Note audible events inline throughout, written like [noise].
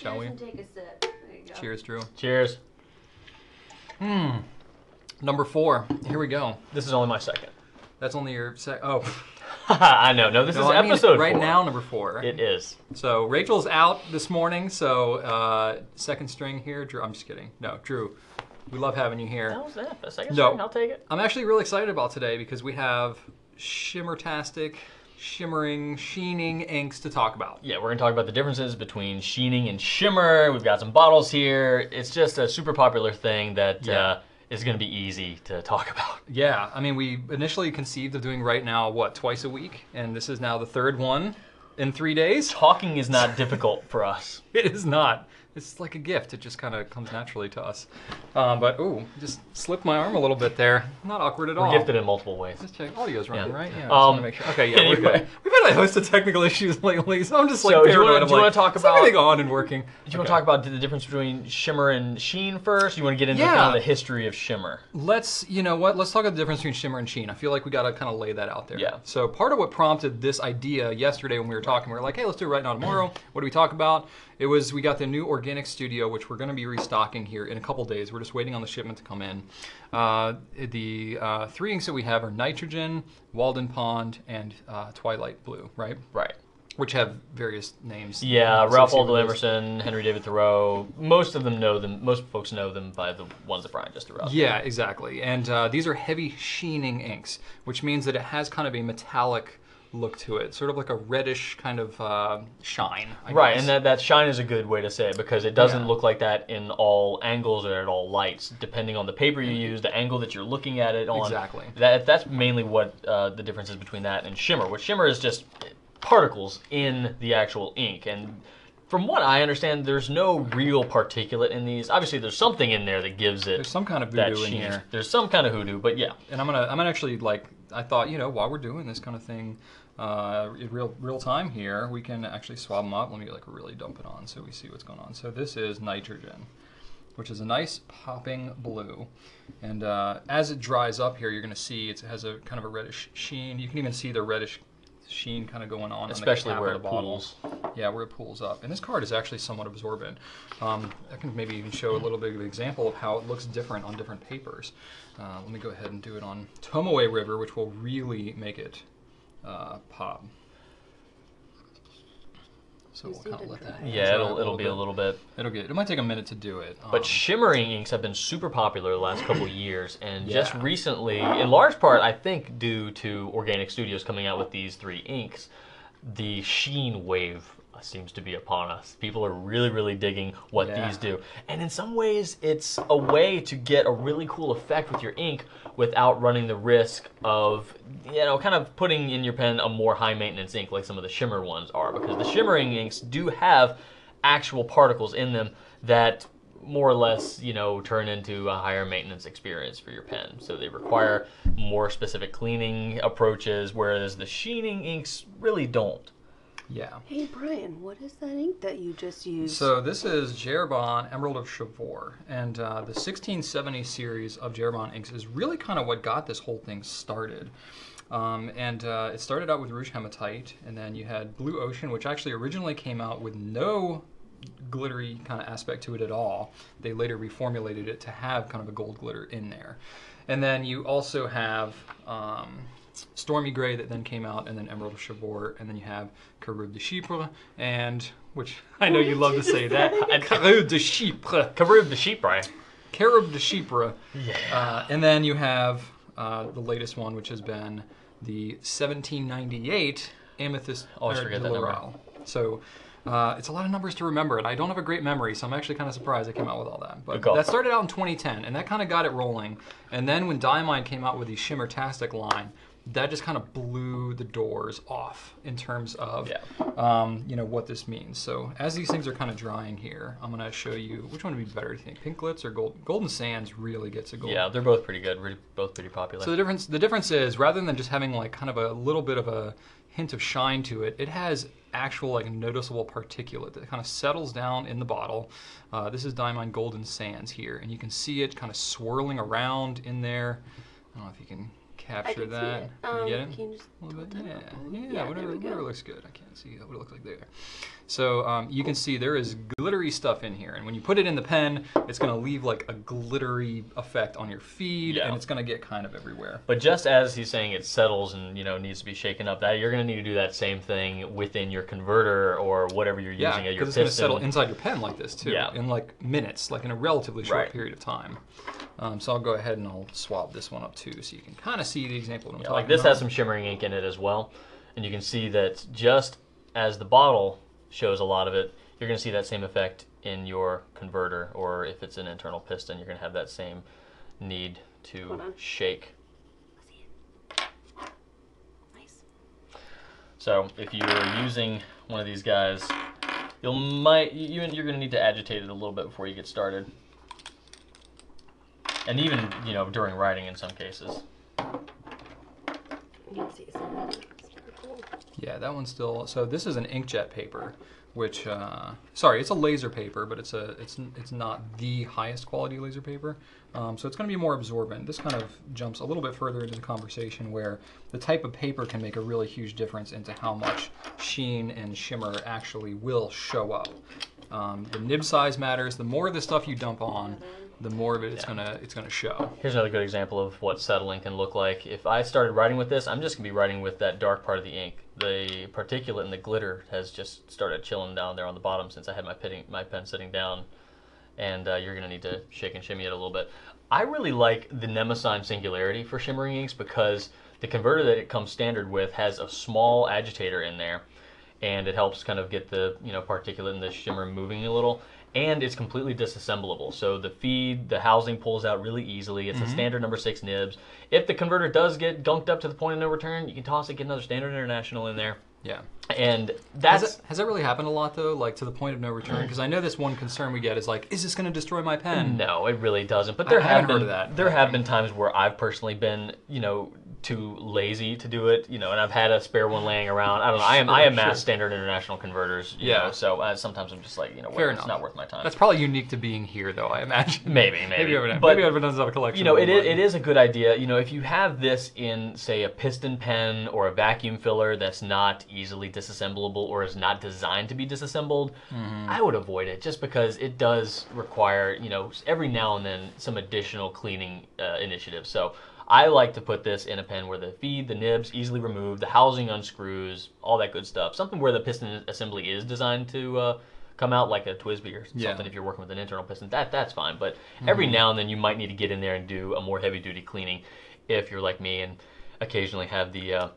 shall we? And take a sip. There you go. Cheers, Drew. Cheers. Hmm. Number four. Here we go. This is only my second. That's only your sec. Oh, [laughs] [laughs] I know. No, this no, is I mean episode right four. now. Number four. It is. So Rachel's out this morning. So uh, second string here. Drew. I'm just kidding. No, Drew. We love having you here. That was that. A second No. string, I'll take it. I'm actually really excited about today because we have shimmertastic, shimmering, sheening inks to talk about. Yeah, we're gonna talk about the differences between sheening and shimmer. We've got some bottles here. It's just a super popular thing that Yeah. uh, is gonna be easy to talk about. Yeah, I mean, we initially conceived of doing right now what twice a week, and this is now the third one in three days. Talking is not difficult for us. [laughs] It is not. It's like a gift. It just kind of comes naturally to us. Um, but ooh, just slipped my arm a little bit there. Not awkward at all. We're gifted in multiple ways. Just check. Audio's running, Yeah. right? Yeah. just Um, sure. Okay, yeah, We're good. We've had a host of technical [laughs] issues lately, so I'm just like So, do you paranoid. wanna- I'm do you wanna like, talk about- everything on and working? Do you want to talk about the difference between shimmer and sheen first? You want to get into Yeah. kind of the history of shimmer? Let's, you know what? Let's talk about the difference between shimmer and sheen. I feel like we got to kind of lay that out there. Yeah. So part of what prompted this idea yesterday when we were talking, we were like, hey, let's do it right now tomorrow. [clears throat] what do we talk about? It was we got the new organic studio, which we're going to be restocking here in a couple days. We're just waiting on the shipment to come in. Uh, the uh, three inks that we have are nitrogen, Walden Pond, and uh, Twilight Blue, right? Right. Which have various names. Yeah, Ralph Waldo. Emerson, Henry David Thoreau. Most of them know them. Most folks know them by the ones that Brian just threw out. Yeah, exactly. And uh, these are heavy sheening inks, which means that it has kind of a metallic look to it, sort of like a reddish kind of uh, shine. I Right, guess. and that, that shine is a good way to say it because it doesn't Yeah. look like that in all angles or at all lights, depending on the paper you use, the angle that you're looking at it on. Exactly. That that's mainly what uh, the difference is between that and shimmer. What shimmer is just particles in the actual ink, and from what I understand, there's no real particulate in these. Obviously, there's something in there that gives it There's some kind of voodoo in here. There's some kind of hoodoo, but yeah. And I'm gonna, I'm gonna actually like, I thought, you know, while we're doing this kind of thing, uh, in real, real time here, we can actually swab them up. Let me like really dump it on so we see what's going on. So this is nitrogen, which is a nice popping blue. And uh, as it dries up here, you're gonna see it has a kind of a reddish sheen. You can even see the reddish sheen kind of going on, Especially on where of it pools. Yeah, where it pools up. And this card is actually somewhat absorbent. Um, I can maybe even show a little bit of an example of how it looks different on different papers. Uh, let me go ahead and do it on Tomoe River, which will really make it uh, pop. So we'll see kind of let that. Yeah, it'll it'll be a little bit It'll get. It might take a minute to do it. But um, shimmering inks have been super popular the last couple of [clears throat] years, and just recently, in large part, I think due to Organic Studios coming out with these three inks, the sheen wave seems to be upon us. People are really, really digging what Yeah. these do, and in some ways, it's a way to get a really cool effect with your ink without running the risk of, you know, kind of putting in your pen a more high maintenance ink like some of the shimmer ones are, because the shimmering inks do have actual particles in them that more or less, you know, turn into a higher maintenance experience for your pen. So they require more specific cleaning approaches, whereas the sheening inks really don't. yeah. Hey Brian, what is that ink that you just used? So this is J. Herbin Emerald of Chivor, and uh, the 1670 series of J. Herbin inks is really kind of what got this whole thing started. Um, and uh, it started out with Rouge Hematite, and then you had Blue Ocean, which actually originally came out with no glittery kind of aspect to it at all. They later reformulated it to have kind of a gold glitter in there. And then you also have um, Stormy Gray that then came out, and then Emerald of Chivor, and then you have Caroube de Chypre, and which [laughs] I know you love to say that. [laughs] Caroube de Chypre. Carib the sheep, right? Caroube de Chypre. Yeah. Uh, and then you have uh, the latest one, which has been the 1798 Amethyst Always or forget de that number. Laurel. So uh, it's a lot of numbers to remember, and I don't have a great memory, so I'm actually kind of surprised I came out with all that. But that started out in 2010, and that kind of got it rolling. And then when Diamine came out with the Shimmertastic line, that just kind of blew the doors off in terms of Yeah. um, you know what this means. So as these things are kind of drying here, I'm gonna show you which one would be better. Do you think Pinklets or Gold? Golden Sands really gets a gold. Yeah, they're both pretty good. Really, both pretty popular. So the difference the difference is rather than just having like kind of a little bit of a hint of shine to it, it has actual like noticeable particulate that kind of settles down in the bottle. Uh, this is Diamine Golden Sands here, and you can see it kind of swirling around in there. I don't know if you can capture that. Um, you get it? Can you just A little bit, that yeah, yeah, whatever, whatever looks good. I can't see what it looks like there. So um, you can see there is glittery stuff in here, and when you put it in the pen, it's going to leave like a glittery effect on your feed, Yeah. and it's going to get kind of everywhere. But just as he's saying it settles and you know needs to be shaken up, that you're going to need to do that same thing within your converter or whatever you're Yeah, using at your it's going to settle inside your pen like this too, Yeah. in like minutes, like in a relatively short Right. period of time. Um, so I'll go ahead and I'll swab this one up too, so you can kind of see the example. Yeah, like this about. has some shimmering ink in it as well, and you can see that just as the bottle shows a lot of it, you're going to see that same effect in your converter, or if it's an internal piston, you're going to have that same need to shake. Nice. So if you're using one of these guys, you'll might you, you're going to need to agitate it a little bit before you get started, and even you know during writing in some cases. You can see some of that. It's pretty cool. Yeah, that one's still. So this is an inkjet paper, which uh, sorry, it's a laser paper, but it's a it's it's not the highest quality laser paper. Um, so it's going to be more absorbent. This kind of jumps a little bit further into the conversation where the type of paper can make a really huge difference into how much sheen and shimmer actually will show up. Um, the nib size matters. The more of the stuff you dump on, the more of it it's Yeah. gonna it's gonna show. Here's another good example of what settling can look like. If I started writing with this, I'm just gonna be writing with that dark part of the ink. The particulate and the glitter has just started chilling down there on the bottom since I had my pen, my pen sitting down, and uh, you're gonna need to shake and shimmy it a little bit. I really like the Nemosine Singularity for shimmering inks because the converter that it comes standard with has a small agitator in there, and it helps kind of get the you know particulate and the shimmer moving a little. And it's completely disassemblable. So the feed, the housing pulls out really easily. It's a mm-hmm. standard number six nibs. If the converter does get gunked up to the point of no return, you can toss it, get another standard international in there. Yeah. And Has that's that, has that really happened a lot though, like to the point of no return? Because I know this one concern we get is like, is this going to destroy my pen? no, it really doesn't. But there I have been that. there have been times where I've personally been, you know, too lazy to do it, you know, and I've had a spare one laying around. I don't know. I am I Sure, amass sure. standard international converters, you Yeah. know, so uh, sometimes I'm just like, you know, Fair it's enough. not worth my time. That's probably unique to being here, though. I imagine. Maybe, maybe. [laughs] Maybe But- maybe everyone does have a collection. you know, it is, it is a good idea. You know, if you have this in, say, a piston pen or a vacuum filler that's not easily disassemblable or is not designed to be disassembled, Mm-hmm. I would avoid it just because it does require, you know, every now and then some additional cleaning uh, initiatives. So I like to put this in a pen where the feed, the nibs easily removed, the housing unscrews, all that good stuff. Something where the piston assembly is designed to uh, come out like a TWSBI or Yeah. something if you're working with an internal piston. That that's fine. But every Mm-hmm. now and then you might need to get in there and do a more heavy duty cleaning if you're like me and occasionally have the uh,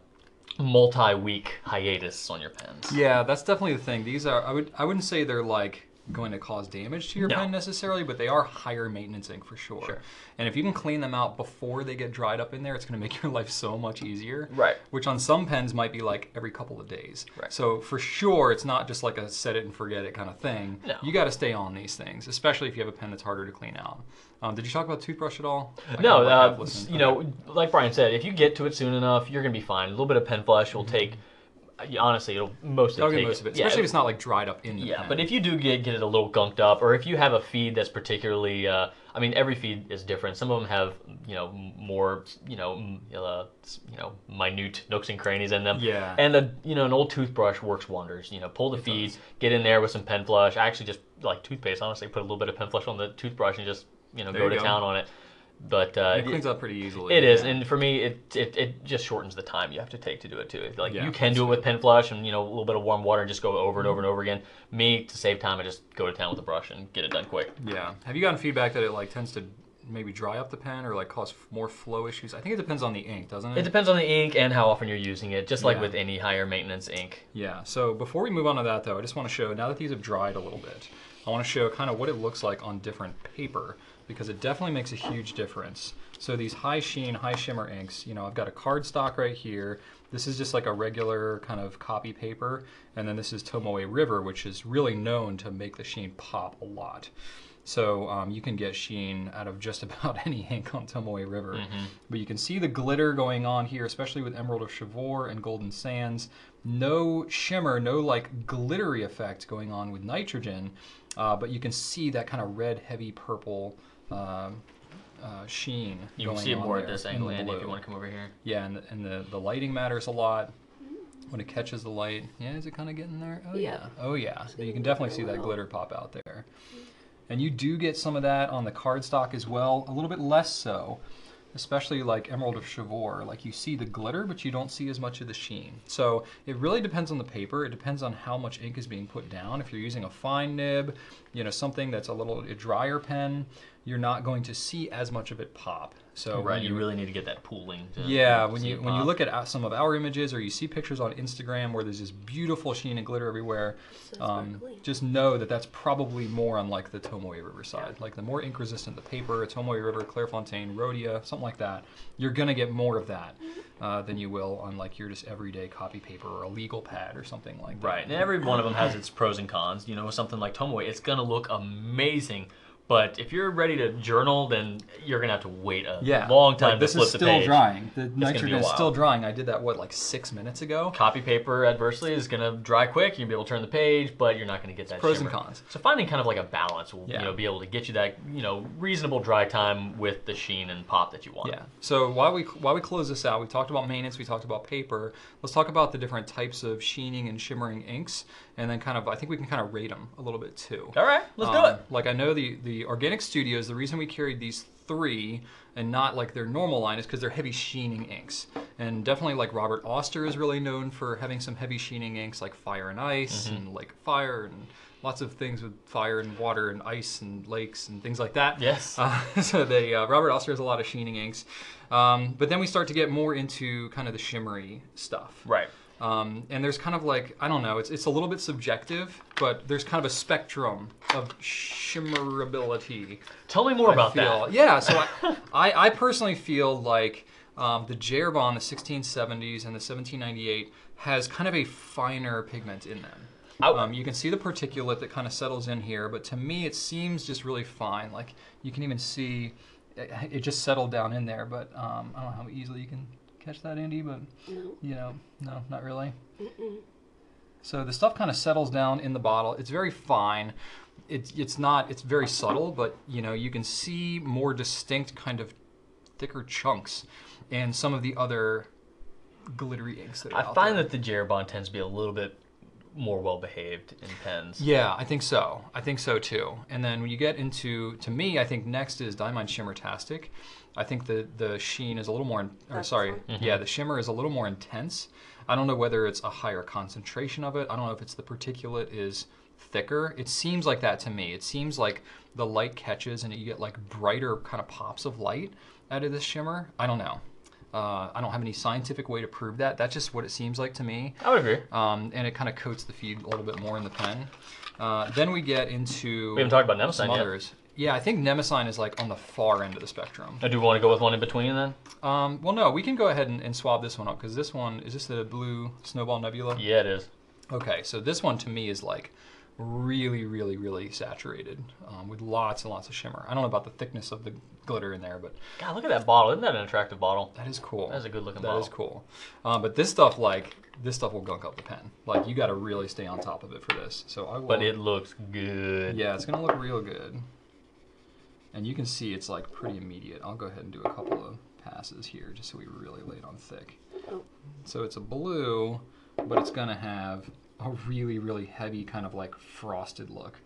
multi-week hiatus on your pens. Yeah, that's definitely the thing. These are I would I wouldn't say they're like going to cause damage to your No. pen necessarily, but they are higher maintenance ink for sure. Sure. And if you can clean them out before they get dried up in there, it's going to make [laughs] your life so much easier. Right. Which on some pens might be like every couple of days. Right. So for sure, it's not just like a set it and forget it kind of thing. No. You got to stay on these things, especially if you have a pen that's harder to clean out. Um, did you talk about toothbrush at all? I No, uh, you know, like Brian said, if you get to it soon enough, you're gonna be fine. A little bit of pen flush will take. Honestly, it'll most That'll take most of it, yeah, especially if it's not like dried up in the Yeah, but if you do get get it a little gunked up, or if you have a feed that's particularly, uh, I mean, every feed is different. Some of them have, you know, more, you know, uh, you know, minute nooks and crannies in them. Yeah. And a, you know, an old toothbrush works wonders. You know, pull the feed, does. get in there with some pen flush. I actually just like toothpaste. Honestly, put a little bit of pen flush on the toothbrush and just, you know, There go you to go. town on it. But uh, it cleans up pretty easily. it is, yeah. and for me, it, it it just shortens the time you have to take to do it too. Like Yeah, you can do it with pen flush and you know a little bit of warm water and just go over and over and over again. Me to save time, I just go to town with a brush and get it done quick. Yeah. Have you gotten feedback that it like tends to maybe dry up the pen or like cause more flow issues? I think it depends on the ink, doesn't it? It depends on the ink and how often you're using it, just like Yeah. with any higher maintenance ink. Yeah. So before we move on to that though, I just want to show now that these have dried a little bit, I want to show kind of what it looks like on different paper because it definitely makes a huge difference. So these high sheen, high shimmer inks, you know, I've got a cardstock right here. This is just like a regular kind of copy paper, and then this is Tomoe River, which is really known to make the sheen pop a lot. So um, you can get sheen out of just [laughs] about any ink on Tomoe River. But you can see the glitter going on here, especially with Emerald of Chivor and Golden Sands. No shimmer, no like glittery effect going on with nitrogen, uh, but you can see that kind of red, heavy purple um, uh, sheen. You can going see it more at this angle, the Andy, if you want to come over here. Yeah, and, and the, the lighting matters a lot. when it catches the light. Yeah, is it kind of getting there? Oh yeah. Yeah. Oh yeah. So you can definitely see that glitter pop out there. And you do get some of that on the cardstock as well. A little bit less so, especially like Emerald of Chivor. Like you see the glitter, but you don't see as much of the sheen. So it really depends on the paper. It depends on how much ink is being put down. If you're using a fine nib, you know something that's a little a drier pen, you're not going to see as much of it pop. So Right, you really need to get that pooling. To yeah, when you when you look at some of our images or you see pictures on Instagram where there's this beautiful sheen and glitter everywhere, So um, just know that that's probably more on like the Tomoe River side. Like the more ink resistant the paper, Tomoe River, Clairefontaine, Rhodia, something like that, you're gonna get more of that uh, than you will on like your just everyday copy paper or a legal pad or something like that. Right, and every one of them has its pros and cons. You know, with something like Tomoe, it's gonna look amazing. But if you're ready to journal, then you're gonna have to wait a Yeah, long time like, this to flip is still drying. The a nitrogen is still drying. I did that what like six minutes ago. Copy paper, adversely, is gonna dry quick. You'll be able to turn the page, but you're not gonna get that pros and cons. So finding kind of like a balance will Yeah. you know be able to get you that you know reasonable dry time with the sheen and pop that you want. Yeah. So while we while we close this out, we talked about maintenance, we talked about paper. Let's talk about the different types of sheening and shimmering inks, and then kind of I think we can kind of rate them a little bit too. All right, let's do Um, it. Like I know the the Organic Studios, the reason we carried these three and not like their normal line is because they're heavy sheening inks, and definitely like Robert Oster is really known for having some heavy sheening inks like Fire and Ice Mm-hmm. and like Fire and lots of things with fire and water and ice and lakes and things like that. Yes. Uh, [laughs] so they uh, Robert Oster has a lot of sheening inks, um, but then we start to get more into kind of the shimmery stuff. Right. Um, and there's kind of like I don't know, it's it's a little bit subjective, but there's kind of a spectrum of shimmerability. Tell me more I about feel. that. Yeah, so I, [laughs] I, I personally feel like um, the J. Herbin, the 1670s and the 1798, has kind of a finer pigment in them. Um, you can see the particulate that kind of settles in here, but to me it seems just really fine. Like you can even see it, it just settled down in there, but um, I don't know how easily you can catch that, Andy, but No. you know, no, not really. So the stuff kind of settles down in the bottle. It's very fine. It's it's not. It's very subtle, but you know you can see more distinct kind of thicker chunks and some of the other glittery inks that are I out find there. that the J. Herbin tends to be a little bit more well behaved in pens. Yeah, I think so. I think so too. And then when you get into, to me, I think next is Diamine Shimmertastic. I think the the sheen is a little more, in, or That's sorry, fine. yeah, the shimmer is a little more intense. I don't know whether it's a higher concentration of it. I don't know if it's the particulate is thicker. It seems like that to me. It seems like the light catches and you get like brighter kind of pops of light out of this shimmer. I don't know. Uh, I don't have any scientific way to prove that. That's just what it seems like to me I would agree. um, and it kind of coats the feed a little bit more in the pen. Uh, then we get into We haven't talked about some Nemosine yet. Yeah, I think Nemosine is like on the far end of the spectrum. Now, do we want to go with one in between then? Um, well, no, we can go ahead and, and swab this one up because this one is this the blue Snowball Nebula? Yeah, it is. Okay, so this one to me is like really, really, really saturated um, with lots and lots of shimmer. I don't know about the thickness of the glitter in there, but God, look at that bottle. Isn't that an attractive bottle? that is cool. That is a good looking That bottle. That is cool. Um, but this stuff, like this stuff, will gunk up the pen. Like you got to really stay on top of it for this. So I will. But it looks good. Yeah, it's gonna look real good. And you can see it's like pretty immediate. I'll go ahead and do a couple of passes here just so we really lay it on thick. Oh. So it's a blue, but it's gonna have a really, really heavy kind of like frosted look.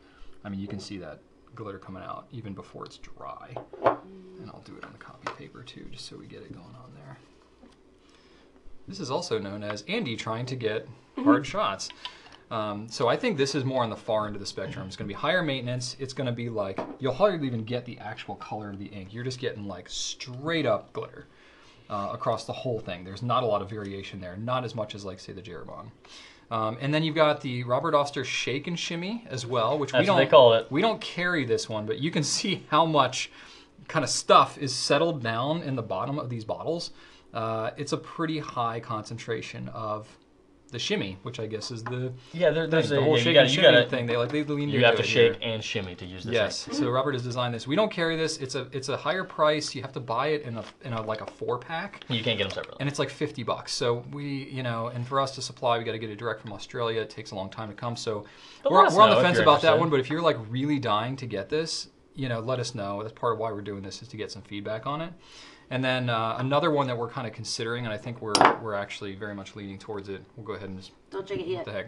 I mean, you can see that glitter coming out even before it's dry. And I'll do it on the copy paper too, just so we get it going on there. This is also known as Andy trying to get hard shots. Um, so I think this is more on the far end of the spectrum. It's going to be higher maintenance. It's going to be like you'll hardly even get the actual color of the ink. You're just getting like straight up glitter uh, across the whole thing. There's not a lot of variation there. Not as much as like say the J. Herbin. Um, and then you've got the Robert Oster Shake and Shimmy as well, which we don't they call it. we don't carry this one, but you can [laughs] see how much kind of stuff is settled down in the bottom of these bottles. Uh, it's a pretty high concentration of the shimmy, which I guess is the Yeah, there, there's the a, whole yeah, shake gotta, and shimmy gotta, thing. They like they lean you have to shake here. and shimmy to use this. Yes, thing. so Robert has designed this. We don't carry this. It's a it's a higher price. You have to buy it in a in a like a four pack. You can't get them separately. and it's like 50 bucks. So we, you know, and for us to supply, we got to get it direct from Australia. It takes a long time to come. So But we're, we're on the fence about that one. But if you're like really dying to get this, you know, let us know. That's part of why we're doing this is to get some feedback on it. And then uh, another one that we're kind of considering, and I think we're we're actually very much leaning towards it. We'll go ahead and just Don't drink it what yet. the heck.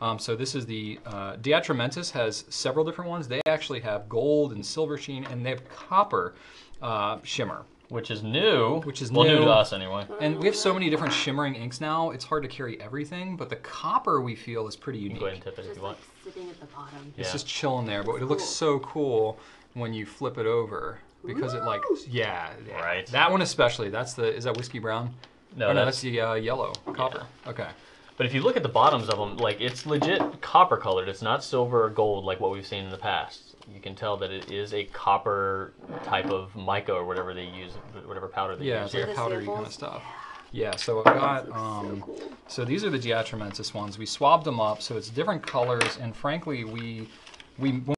Um, so this is the uh, De Atramentis has several different ones. They actually have gold and silver sheen, and they have copper uh, shimmer. Which is new. Which is well, new new. to us anyway. And we have so many different shimmering inks now. It's hard to carry everything, but the copper we feel is pretty You can unique. go ahead and tip it if Just you like want. sitting at the bottom. It's Yeah. just chilling there, but it looks so cool when you flip it over because it like yeah, yeah. Right. That one especially. That's the is that whiskey brown? No, Oh, no, that's that's the uh, yellow copper. Okay. But if you look at the bottoms of them, like it's legit copper colored. It's not silver or gold like what we've seen in the past. You can tell that it is a copper type of mica or whatever they use, whatever powder they Yeah, use it's like the powdery kind of stuff. Yeah, so I've got um, so cool. so these are the De Atramentis ones. We swabbed them up, so it's different colors, and frankly, we we when